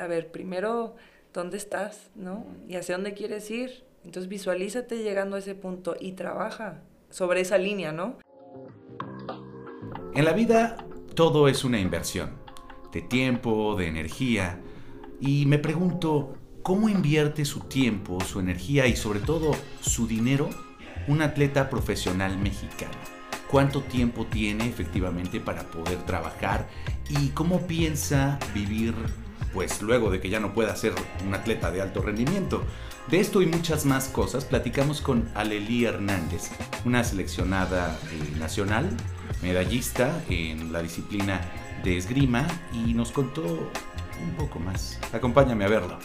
A ver, primero, ¿dónde estás? ¿No? ¿Y hacia dónde quieres ir? Entonces visualízate llegando a ese punto y trabaja sobre esa línea, ¿no? En la vida todo es una inversión, de tiempo, de energía, y me pregunto, ¿cómo invierte su tiempo, su energía y sobre todo su dinero un atleta profesional mexicano? ¿Cuánto tiempo tiene efectivamente para poder trabajar y cómo piensa vivir pues luego de que ya no pueda ser un atleta de alto rendimiento? De esto y muchas más cosas platicamos con Aleli Hernández, una seleccionada eh, nacional, medallista en la disciplina de esgrima y nos contó un poco más. Acompáñame a verlo.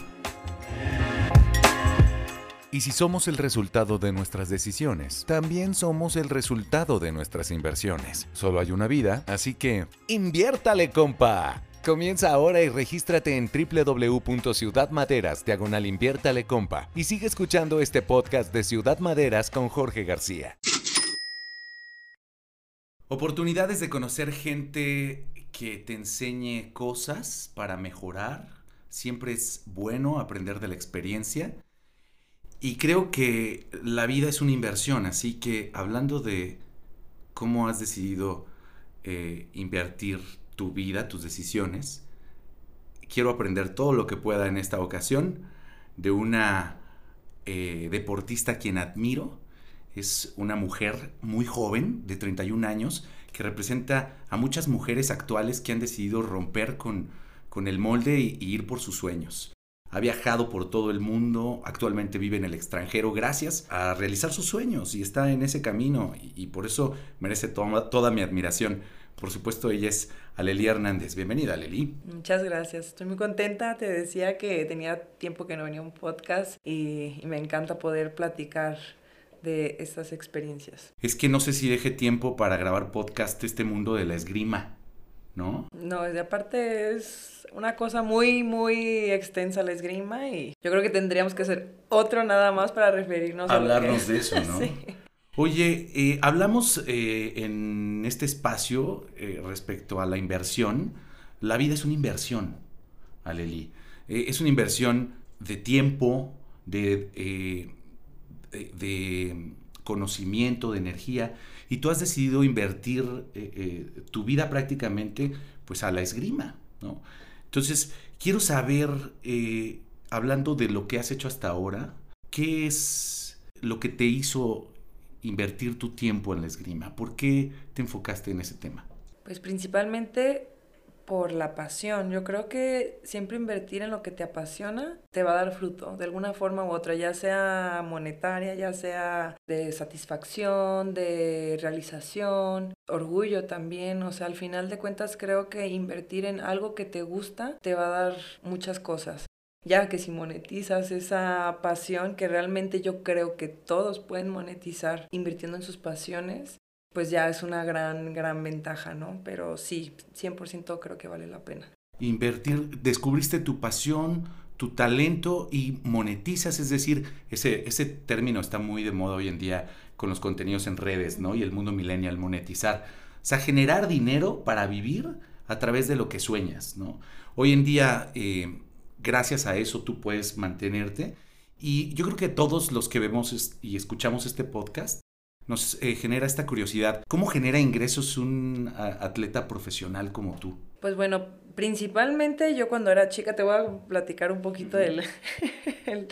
Y si somos el resultado de nuestras decisiones, también somos el resultado de nuestras inversiones. Solo hay una vida, así que inviértale, compa. Comienza ahora y regístrate en www.ciudadmaderas, diagonal inviértale, compa. Y sigue escuchando este podcast de Ciudad Maderas con Jorge García. Oportunidades de conocer gente que te enseñe cosas para mejorar. Siempre es bueno aprender de la experiencia. Y creo que la vida es una inversión, así que hablando de cómo has decidido eh, invertir tu vida, tus decisiones, quiero aprender todo lo que pueda en esta ocasión de una eh, deportista quien admiro. Es una mujer muy joven, de 31 años, que representa a muchas mujeres actuales que han decidido romper con, con el molde e ir por sus sueños. Ha viajado por todo el mundo, actualmente vive en el extranjero gracias a realizar sus sueños y está en ese camino y, por eso merece toda mi admiración. Por supuesto, ella es Aleli Hernández. Bienvenida, Aleli. Muchas gracias. Estoy muy contenta. Te decía que tenía tiempo que no venía un podcast y, y me encanta poder platicar de estas experiencias. Es que no sé si deje tiempo para grabar podcast este mundo de la esgrima. ¿no? No, de aparte es una cosa muy, muy extensa la esgrima y yo creo que tendríamos que hacer otro nada más para referirnos Hablarnos a de eso, ¿no? sí. Oye, eh, hablamos eh, en este espacio eh, respecto a la inversión. La vida es una inversión, Aleli. es una inversión de tiempo, de, de conocimiento, de energía y tú has decidido invertir tu vida prácticamente pues a la esgrima, ¿no? Entonces, quiero saber, hablando de lo que has hecho hasta ahora, ¿qué es lo que te hizo invertir tu tiempo en la esgrima? ¿Por qué te enfocaste en ese tema? Pues principalmente por la pasión. Yo creo que siempre invertir en lo que te apasiona te va a dar fruto de alguna forma u otra, ya sea monetaria, ya sea de satisfacción, de realización, orgullo también. O sea, al final de cuentas creo que invertir en algo que te gusta te va a dar muchas cosas ya que si monetizas esa pasión que realmente yo creo que todos pueden monetizar invirtiendo en sus pasiones, pues ya es una gran, gran ventaja, ¿no? Pero sí, 100% creo que vale la pena. Invertir, descubriste tu pasión, tu talento y monetizas, es decir, ese, ese término está muy de moda hoy en día con los contenidos en redes, ¿no? Y el mundo millennial, monetizar. O sea, generar dinero para vivir a través de lo que sueñas, ¿no? Hoy en día, eh, gracias a eso, tú puedes mantenerte. Y yo creo que todos los que vemos y escuchamos este podcast, nos eh, genera esta curiosidad. ¿Cómo genera ingresos un atleta profesional como tú? Pues bueno, principalmente yo cuando era chica, te voy a platicar un poquito de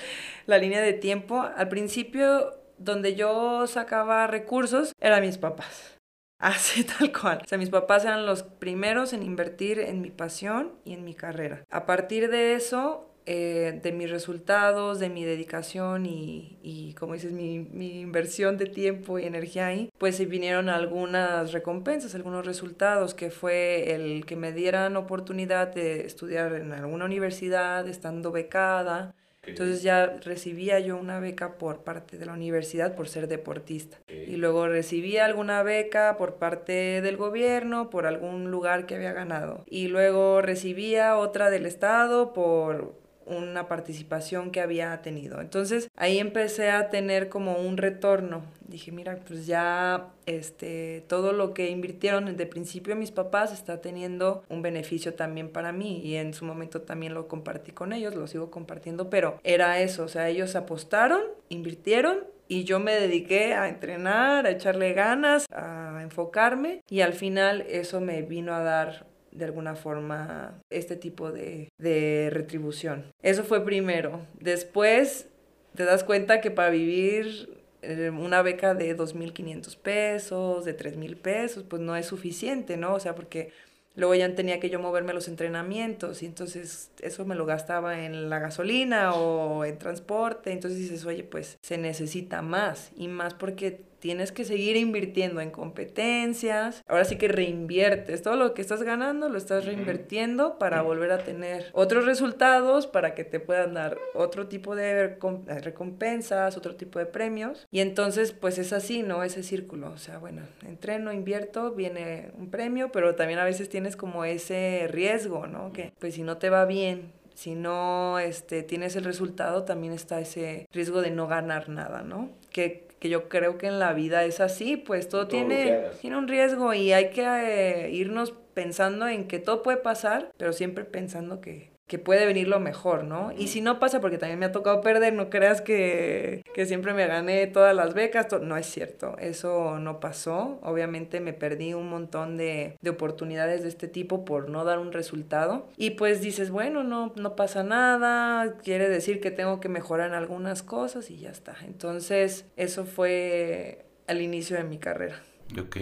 la línea de tiempo. Al principio, donde yo sacaba recursos, eran mis papás. Así tal cual. O sea, mis papás eran los primeros en invertir en mi pasión y en mi carrera. A partir de eso, eh, de mis resultados, de mi dedicación y, y como dices, mi, inversión de tiempo y energía ahí, pues vinieron algunas recompensas, algunos resultados, que fue el que me dieran oportunidad de estudiar en alguna universidad, estando becada. Entonces ya recibía yo una beca por parte de la universidad por ser deportista. Y luego recibía alguna beca por parte del gobierno por algún lugar que había ganado. Y luego recibía otra del estado por una participación que había tenido. Entonces ahí empecé a tener como un retorno. Dije, mira, pues ya este, todo lo que invirtieron desde principio mis papás está teniendo un beneficio también para mí y en su momento también lo compartí con ellos, lo sigo compartiendo, pero era eso, o sea, ellos apostaron, invirtieron y yo me dediqué a entrenar, a echarle ganas, a enfocarme y al final eso me vino a dar de alguna forma este tipo de, de retribución. Eso fue primero. Después te das cuenta que para vivir eh, una beca de 2.500 pesos, de 3.000 pesos, pues no es suficiente, ¿no? O sea, porque luego ya tenía que yo moverme a los entrenamientos y entonces eso me lo gastaba en la gasolina o en transporte, entonces dices, oye, pues se necesita más y más porque tienes que seguir invirtiendo en competencias. Ahora sí que reinviertes. Todo lo que estás ganando lo estás reinvirtiendo para volver a tener otros resultados, para que te puedan dar otro tipo de recompensas, otro tipo de premios. Y entonces, pues es así, ¿no? Ese círculo. O sea, bueno, entreno, invierto, viene un premio, pero también a veces tienes como ese riesgo, ¿no? Que pues si no te va bien, si no este, tienes el resultado, también está ese riesgo de no ganar nada, ¿no? Que que yo creo que en la vida es así, pues todo, tiene, tiene un riesgo y hay que eh, irnos pensando en que todo puede pasar, pero siempre pensando que, que puede venir lo mejor, ¿no? Y si no pasa, porque también me ha tocado perder, no creas que, que siempre me gané todas las becas, no es cierto, eso no pasó, obviamente me perdí un montón de, de, oportunidades de este tipo por no dar un resultado y pues dices, bueno, no, no pasa nada, quiere decir que tengo que mejorar en algunas cosas y ya está. Entonces, eso fue al inicio de mi carrera. Ok.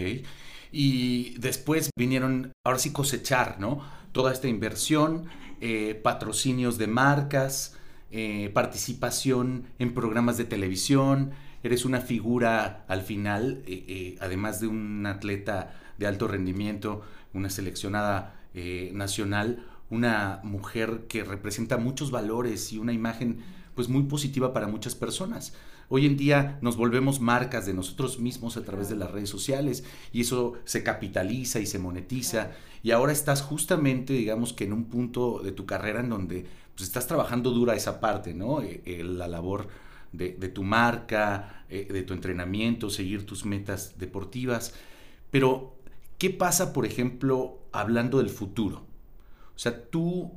Y después vinieron, ahora sí cosechar, ¿no? Toda esta inversión eh, patrocinios de marcas, eh, participación en programas de televisión, eres una figura al final, eh, además de un atleta de alto rendimiento, una seleccionada nacional, una mujer que representa muchos valores y una imagen pues muy positiva para muchas personas. Hoy en día nos volvemos marcas de nosotros mismos a través de las redes sociales y eso se capitaliza y se monetiza. Y ahora estás justamente, digamos que en un punto de tu carrera en donde pues, estás trabajando dura esa parte, ¿no? Eh, eh, la labor de, tu marca, eh, de tu entrenamiento, seguir tus metas deportivas. Pero, ¿qué pasa, por ejemplo, hablando del futuro? O sea, tú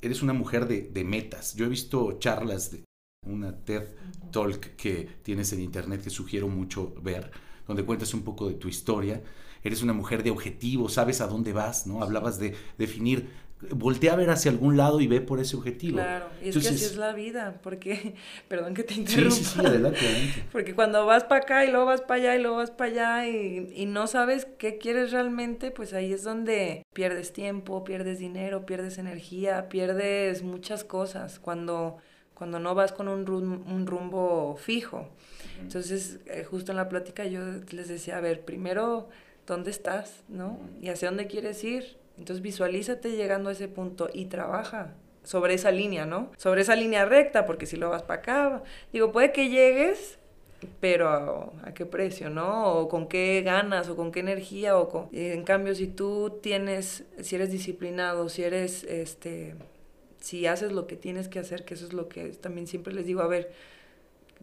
eres una mujer de, de metas. Yo he visto charlas de, una TED Talk que tienes en internet que sugiero mucho ver, donde cuentas un poco de tu historia. Eres una mujer de objetivo, sabes a dónde vas, ¿no? Hablabas de definir, voltea a ver hacia algún lado y ve por ese objetivo. Claro, y es que así es la vida, porque, perdón que te interrumpa. Sí, sí, sí, adelante, adelante. Porque cuando vas para acá y luego vas para allá y luego vas para allá y, y no sabes qué quieres realmente, pues ahí es donde pierdes tiempo, pierdes dinero, pierdes energía, pierdes muchas cosas. Cuando cuando no vas con un, un rumbo fijo. Entonces, eh, justo en la plática yo les decía, a ver, primero, ¿dónde estás? ¿No? ¿Y hacia dónde quieres ir? Entonces, visualízate llegando a ese punto y trabaja sobre esa línea, ¿no? Sobre esa línea recta, porque si lo vas para acá, digo, puede que llegues, pero ¿a, qué precio, no? O con qué ganas, o con qué energía, o con... En cambio, si tú tienes, si eres disciplinado, si eres, este, si haces lo que tienes que hacer, que eso es lo que también siempre les digo, a ver,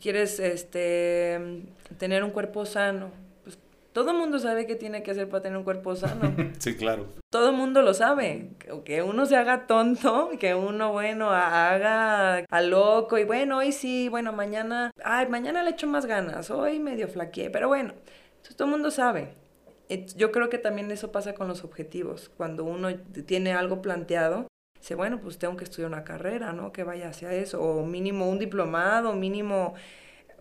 quieres este tener un cuerpo sano, pues todo el mundo sabe qué tiene que hacer para tener un cuerpo sano. sí, claro. Todo el mundo lo sabe, que uno se haga tonto, que uno, bueno, haga a loco y bueno, hoy sí, bueno, mañana, ay, mañana le echo más ganas, hoy medio flaqueé, pero bueno, todo el mundo sabe. Yo creo que también eso pasa con los objetivos. Cuando uno tiene algo planteado, dice, bueno, pues tengo que estudiar una carrera, ¿no? Que vaya hacia eso, o mínimo un diplomado, mínimo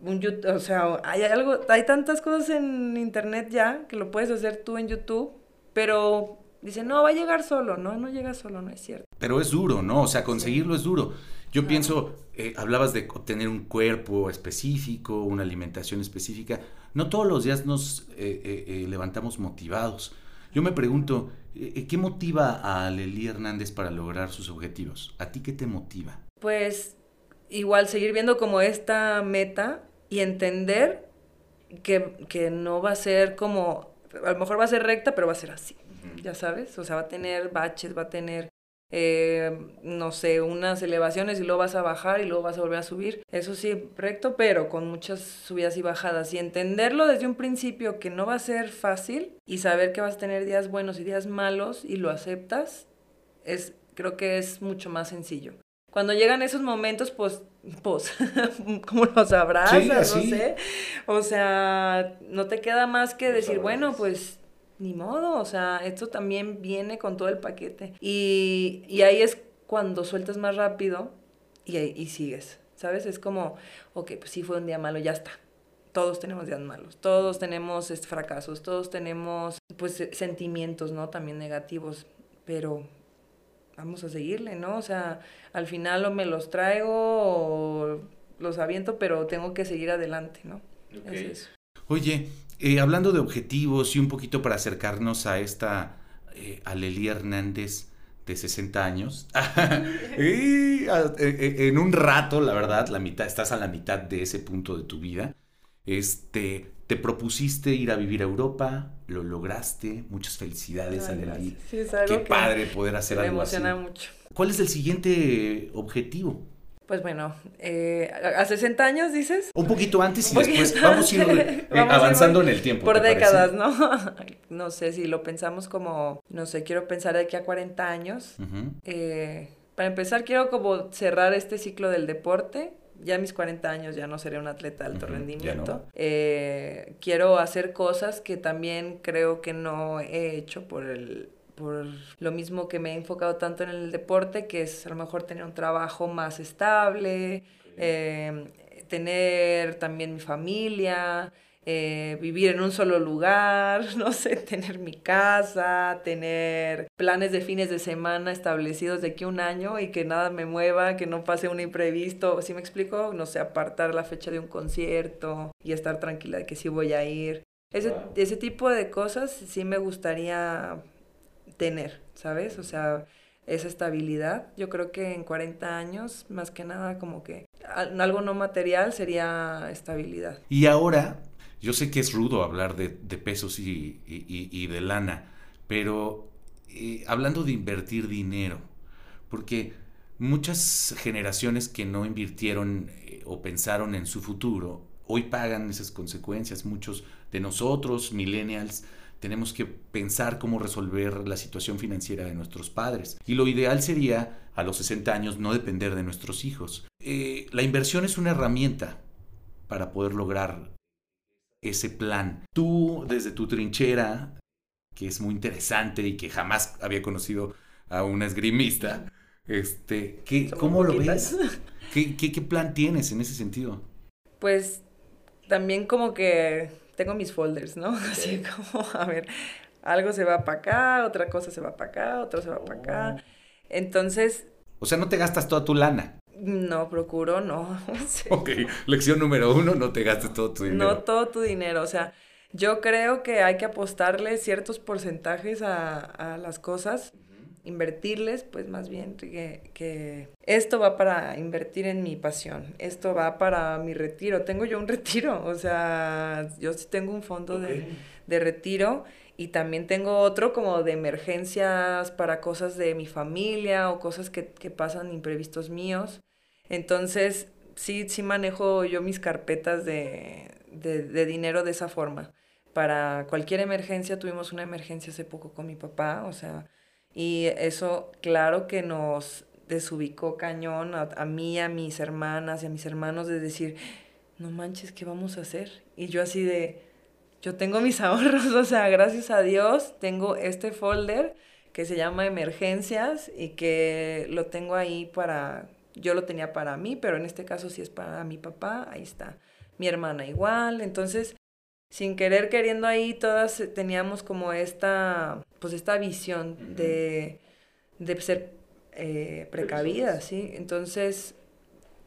un YouTube, o sea, hay algo, hay tantas cosas en internet ya que lo puedes hacer tú en YouTube, pero dice, no, va a llegar solo, no, no llega solo, no es cierto. Pero es duro, ¿no? O sea, conseguirlo es duro. Yo pienso, eh, hablabas de obtener un cuerpo específico, una alimentación específica. No todos los días nos eh, eh, levantamos motivados. Yo me pregunto, ¿qué motiva a Leli Hernández para lograr sus objetivos? ¿A ti qué te motiva? Pues igual seguir viendo como esta meta y entender que, no va a ser como, a lo mejor va a ser recta, pero va a ser así, ya sabes, o sea, va a tener baches, va a tener eh, no sé, unas elevaciones y luego vas a bajar y luego vas a volver a subir. Eso sí, recto, pero con muchas subidas y bajadas. Y entenderlo desde un principio que no va a ser fácil y saber que vas a tener días buenos y días malos y lo aceptas, es, creo que es mucho más sencillo. Cuando llegan esos momentos, pues, pues, como los abrazas, no sé. O sea, no te queda más que decir, bueno, pues ni modo, o sea, esto también viene con todo el paquete. Y, y ahí es cuando sueltas más rápido y, y sigues, ¿sabes? Es como, ok, pues sí fue un día malo, ya está. Todos tenemos días malos, todos tenemos este, fracasos, todos tenemos pues sentimientos, ¿no? También negativos, pero vamos a seguirle, ¿no? O sea, al final o me los traigo o los aviento, pero tengo que seguir adelante, ¿no? Es eso. Oye, eh, hablando de objetivos y un poquito para acercarnos a esta eh, Alelí Hernández de 60 años, y, eh, en un rato, la verdad, la mitad, estás a la mitad de ese punto de tu vida, este, te propusiste ir a vivir a Europa, lo lograste, muchas felicidades. Sí, Qué padre poder hacer algo así. Me emociona mucho. ¿Cuál es el siguiente objetivo? Pues bueno, eh, a 60 años dices. Un poquito antes y después vamos, eh, avanzando en el tiempo. Por décadas, ¿no? no sé si lo pensamos como, no sé, quiero pensar de aquí a 40 años. Eh, para empezar, quiero como cerrar este ciclo del deporte. Ya a mis 40 años ya no seré un atleta de alto rendimiento. quiero hacer cosas que también creo que no he hecho por el por lo mismo que me he enfocado tanto en el deporte, que es a lo mejor tener un trabajo más estable, em, tener también mi familia, eh, vivir en un solo lugar, no sé, tener mi casa, tener planes de fines de semana establecidos de aquí a un año y que nada me mueva, que no pase un imprevisto, ¿sí me explico? No sé, apartar la fecha de un concierto y estar tranquila de que sí voy a ir. Ese, ese tipo de cosas sí me gustaría tener, ¿sabes? O sea, esa estabilidad. Yo creo que en 40 años, más que nada, como que algo no material sería estabilidad. Y ahora, yo sé que es rudo hablar de, pesos y, de lana, pero eh, hablando de invertir dinero, porque muchas generaciones que no invirtieron eh, o pensaron en su futuro, hoy pagan esas consecuencias. Muchos de nosotros, millennials, tenemos que pensar cómo resolver la situación financiera de nuestros padres. Y lo ideal sería, a los 60 años, no depender de nuestros hijos. Eh, la inversión es una herramienta para poder lograr ese plan. Tú, desde tu trinchera, que es muy interesante y que jamás había conocido a una esgrimista, este, ¿qué, ¿cómo lo ves? ¿Qué, qué plan tienes en ese sentido? Pues también como que tengo mis folders, ¿no? Así como, a ver, algo se va para acá, otra cosa se va para acá, otro se va para acá. Oh. Entonces... O sea, no te gastas toda tu lana. No, procuro, no. ok, lección número uno, no te gastes todo tu dinero. No todo tu dinero, o sea, yo creo que hay que apostarle ciertos porcentajes a, a las cosas invertirles, pues más bien que, que, esto va para invertir en mi pasión, esto va para mi retiro. Tengo yo un retiro, o sea, yo sí tengo un fondo de, de, retiro y también tengo otro como de emergencias para cosas de mi familia o cosas que, que pasan imprevistos míos. Entonces, sí, sí manejo yo mis carpetas de, de, de dinero de esa forma. Para cualquier emergencia, tuvimos una emergencia hace poco con mi papá, o sea, y eso, claro que nos desubicó cañón a, mí, a mis hermanas y a mis hermanos de decir, no manches, ¿qué vamos a hacer? Y yo así de, yo tengo mis ahorros, o sea, gracias a Dios tengo este folder que se llama emergencias y que lo tengo ahí para, yo lo tenía para mí, pero en este caso sí es para mi papá, ahí está. Mi hermana igual, entonces sin querer queriendo ahí todas teníamos como esta, pues esta visión de, de ser eh, precavidas, ¿sí? Entonces,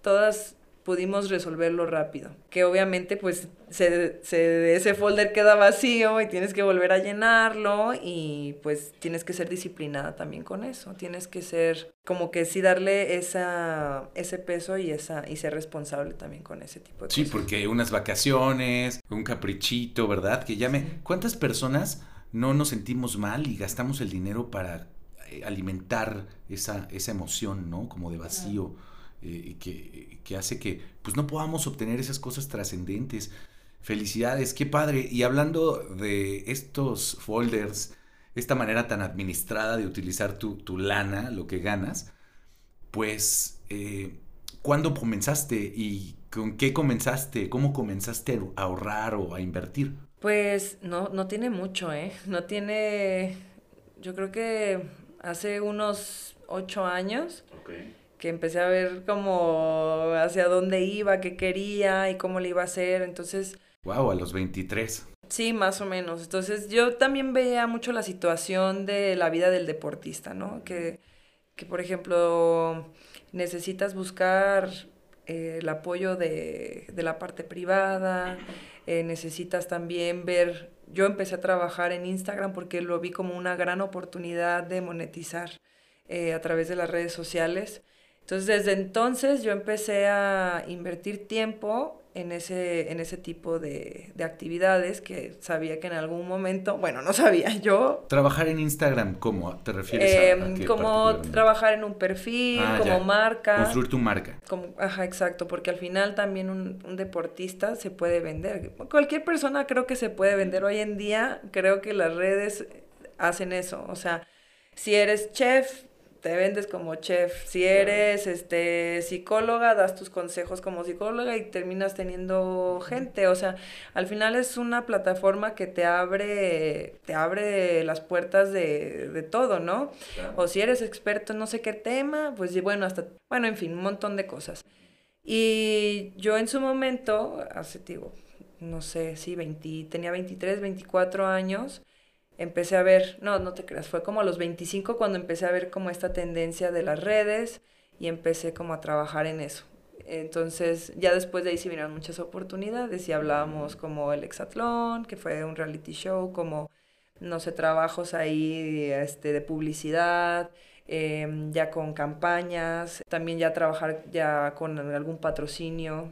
todas pudimos resolverlo rápido. Que obviamente pues se, se, ese folder queda vacío y tienes que volver a llenarlo y pues tienes que ser disciplinada también con eso. Tienes que ser como que sí darle esa, ese peso y, esa, y ser responsable también con ese tipo de sí, cosas. Sí, porque unas vacaciones, un caprichito, ¿verdad? Que llame. ¿Cuántas personas no nos sentimos mal y gastamos el dinero para eh, alimentar esa, esa emoción, ¿no? Como de vacío, eh, que, que, hace que pues no podamos obtener esas cosas trascendentes. Felicidades, qué padre. Y hablando de estos folders, esta manera tan administrada de utilizar tu, tu lana, lo que ganas, pues, eh, ¿cuándo comenzaste y con qué comenzaste? ¿Cómo comenzaste a ahorrar o a invertir? Pues no, no tiene mucho, ¿eh? No tiene, yo creo que hace unos ocho años que empecé a ver como hacia dónde iba, qué quería y cómo le iba a hacer. Entonces... Wow, a los 23. Sí, más o menos. Entonces yo también veía mucho la situación de la vida del deportista, ¿no? Que, que por ejemplo, necesitas buscar eh, el apoyo de, de, la parte privada, eh, necesitas también ver, yo empecé a trabajar en Instagram porque lo vi como una gran oportunidad de monetizar eh, a través de las redes sociales. Entonces, desde entonces yo empecé a invertir tiempo en ese, en ese tipo de, de, actividades que sabía que en algún momento, bueno, no sabía yo. ¿Trabajar en Instagram cómo? ¿Te refieres a, em, Como trabajar en un perfil, ah, como marca. Construir tu marca. Como, ajá, exacto, porque al final también un, un, deportista se puede vender. Cualquier persona creo que se puede vender. Hoy en día creo que las redes hacen eso. O sea, si eres chef, te vendes como chef. Si eres este psicóloga, das tus consejos como psicóloga y terminas teniendo gente. O sea, al final es una plataforma que te abre, te abre las puertas de, de todo, ¿no? O si eres experto en no sé qué tema, pues bueno, hasta, bueno, en fin, un montón de cosas. Y yo en su momento, hace, digo, no sé, sí, 20, tenía 23, 24 años empecé a ver, no, no te creas, fue como a los 25 cuando empecé a ver como esta tendencia de las redes y empecé como a trabajar en eso. Entonces, ya después de ahí se vinieron muchas oportunidades y hablábamos como el Exatlón, que fue un reality show, como, no sé, trabajos ahí este, de publicidad, em, ya con campañas, también ya trabajar ya con algún patrocinio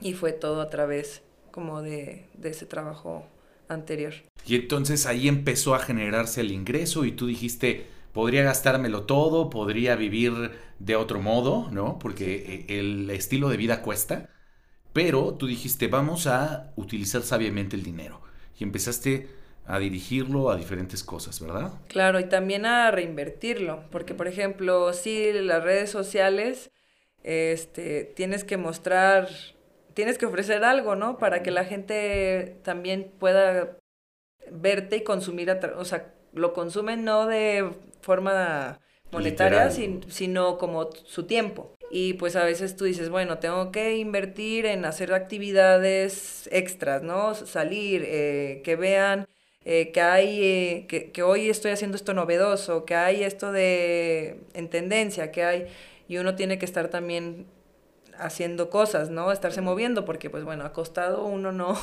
y fue todo a través como de, de ese trabajo anterior. Y entonces ahí empezó a generarse el ingreso y tú dijiste, podría gastármelo todo, podría vivir de otro modo, ¿no? Porque e, el estilo de vida cuesta, pero tú dijiste, vamos a utilizar sabiamente el dinero. Y empezaste a dirigirlo a diferentes cosas, ¿verdad? Claro, y también a reinvertirlo, porque por ejemplo, sí, las redes sociales, este, tienes que mostrar tienes que ofrecer algo, ¿no? Para que la gente también pueda verte y consumir, o sea, lo consumen no de forma monetaria, sino como su tiempo. Y pues a veces tú dices, bueno, tengo que invertir en hacer actividades extras, ¿no? Salir, eh, que vean eh, que hay, eh, que, que, hoy estoy haciendo esto novedoso, que hay esto de en tendencia, que hay, y uno tiene que estar también haciendo cosas, ¿no? Estarse moviendo, porque pues bueno, acostado uno no,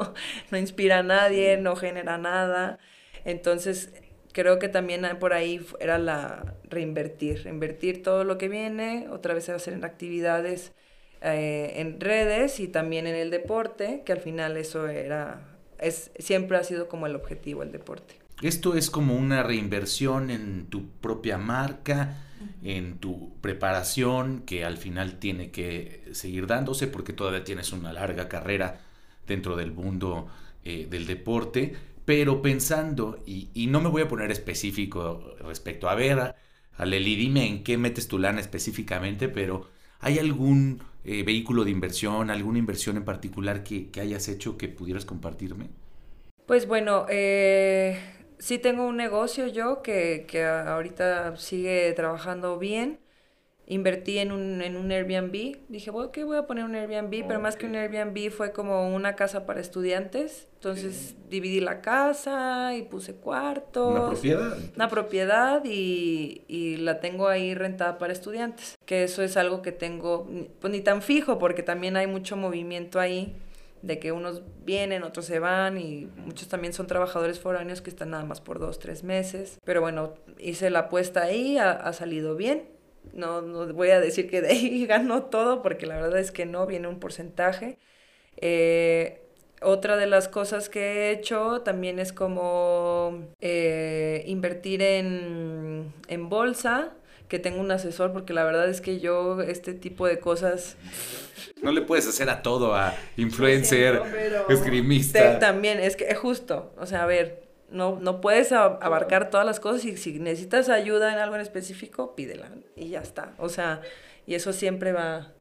no inspira a nadie, no genera nada. Entonces, creo que también por ahí era la reinvertir, reinvertir todo lo que viene, otra vez hacer actividades eh, en redes y también en el deporte, que al final eso era, es, siempre ha sido como el objetivo, el deporte. Esto es como una reinversión en tu propia marca, en tu preparación, que al final tiene que seguir dándose porque todavía tienes una larga carrera dentro del mundo eh, del deporte, pero pensando, y, no me voy a poner específico respecto a ver, Aleli, dime en qué metes tu lana específicamente, pero ¿hay algún eh, vehículo de inversión, alguna inversión en particular que, que hayas hecho que pudieras compartirme? Pues bueno, eh, sí tengo un negocio yo que, que ahorita sigue trabajando bien. Invertí en un, en un Airbnb. Dije, bueno, ¿qué voy a poner un Airbnb? Pero más que un Airbnb fue como una casa para estudiantes. Entonces dividí la casa y puse cuartos. ¿Una propiedad? Una propiedad y, y, la tengo ahí rentada para estudiantes. Que eso es algo que tengo, pues ni tan fijo porque también hay mucho movimiento ahí de que unos vienen, otros se van y muchos también son trabajadores foráneos que están nada más por dos, tres meses. Pero bueno, hice la apuesta ahí, ha, salido bien. No, no voy a decir que de ahí ganó todo porque la verdad es que no, viene un porcentaje. Eh, Otra de las cosas que he hecho también es como eh, invertir en, en bolsa, que tengo un asesor, porque la verdad es que yo este tipo de cosas... No le puedes hacer a todo, a influencer, Siento, esgrimista. También, es que es justo, o sea, a ver, no, no puedes abarcar todas las cosas y si necesitas ayuda en algo en específico, pídela y ya está. O sea, y eso siempre va,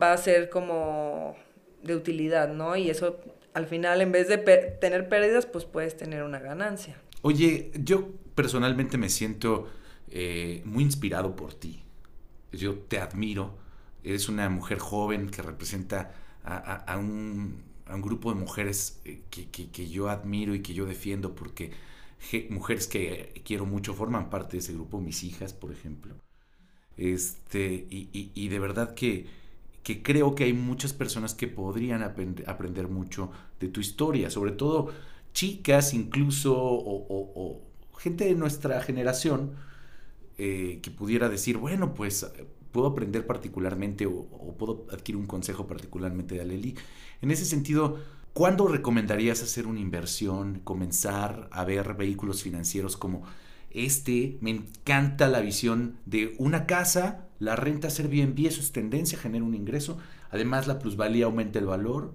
va a ser como de utilidad, ¿no? Y eso al final, en vez de tener pérdidas, pues puedes tener una ganancia. Oye, yo personalmente me siento eh, muy inspirado por ti. Yo te admiro. Eres una mujer joven que representa a, un, grupo de mujeres eh, que, que- yo admiro y que yo defiendo porque je- mujeres que quiero mucho forman parte de ese grupo, mis hijas, por ejemplo. Este, y, de verdad que, que creo que hay muchas personas que podrían aprend- aprender mucho de tu historia, sobre todo chicas incluso o gente de nuestra generación eh, que pudiera decir, bueno, pues puedo aprender particularmente o, o puedo adquirir un consejo particularmente de Aleli. En ese sentido, ¿cuándo recomendarías hacer una inversión, comenzar a ver vehículos financieros como este? Me encanta la visión de una casa, la renta Airbnb, eso es tendencia, genera un ingreso, además la plusvalía aumenta el valor.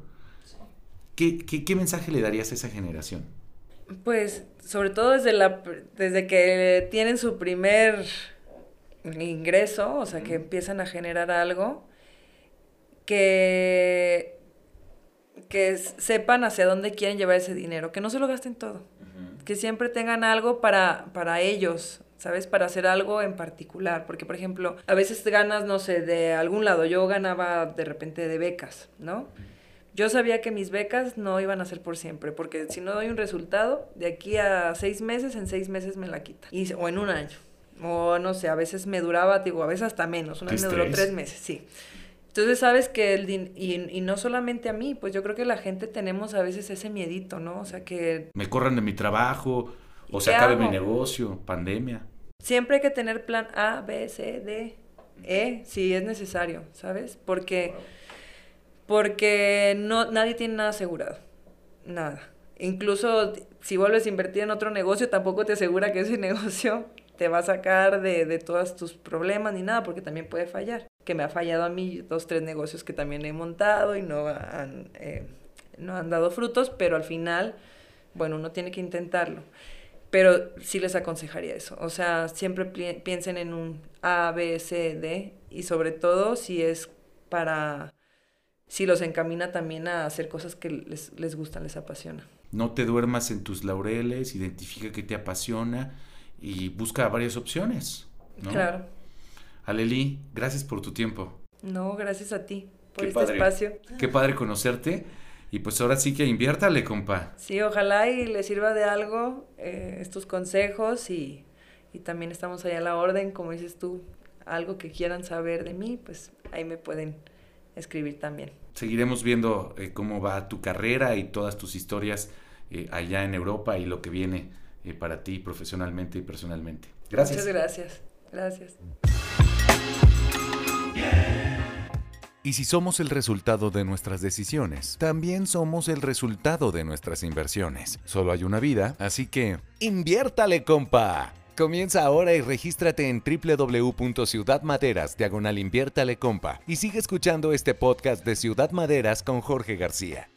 ¿Qué, qué, qué mensaje le darías a esa generación? Pues, sobre todo desde, la, desde que tienen su primer ingreso, o sea, que empiezan a generar algo, que, que sepan hacia dónde quieren llevar ese dinero, que no se lo gasten todo, que siempre tengan algo para, para ellos, ¿sabes? Para hacer algo en particular, porque, por ejemplo, a veces ganas, no sé, de algún lado, yo ganaba de repente de becas, ¿no? Yo sabía que mis becas no iban a ser por siempre, porque si no doy un resultado, de aquí a seis meses, en seis meses me la quita. Y, o en un año. O no sé, a veces me duraba, digo, a veces hasta menos. Una vez me duró tres meses, sí. Entonces sabes que el din- y, y no solamente a mí, pues yo creo que la gente tenemos a veces ese miedito, ¿no? O sea que Me corran de mi trabajo o se ¿Qué acabe mi negocio, pandemia. siempre hay que tener plan A, B, C, D, E, si es necesario, ¿sabes? Porque, porque no, nadie tiene nada asegurado, nada. Incluso si vuelves a invertir en otro negocio, tampoco te asegura que ese negocio te va a sacar de, de todos tus problemas ni nada, porque también puede fallar. Que me ha fallado a mí dos, tres negocios que también he montado y no han, eh, no han dado frutos, pero al final, bueno, uno tiene que intentarlo. Pero sí les aconsejaría eso. O sea, siempre pi- piensen en un A, B, C, D. Y sobre todo si es para... Si los encamina también a hacer cosas que les, les gustan, les apasiona. No te duermas en tus laureles, identifica qué te apasiona y busca varias opciones. ¿no? Claro. Aleli, gracias por tu tiempo. No, gracias a ti por Qué este padre. espacio. Qué padre conocerte. Y pues ahora sí que inviértale, compa. Sí, ojalá y les sirva de algo eh, estos consejos y, y también estamos allá a la orden, como dices tú, algo que quieran saber de mí, pues ahí me pueden escribir también. Seguiremos viendo eh, cómo va tu carrera y todas tus historias eh, allá en Europa y lo que viene eh, para ti profesionalmente y personalmente. Gracias. Muchas gracias. Gracias. Y si somos el resultado de nuestras decisiones, también somos el resultado de nuestras inversiones. Solo hay una vida, así que ¡inviértale, compa! Comienza ahora y regístrate en www.ciudadmaderas. Y sigue escuchando este podcast de Ciudad Maderas con Jorge García.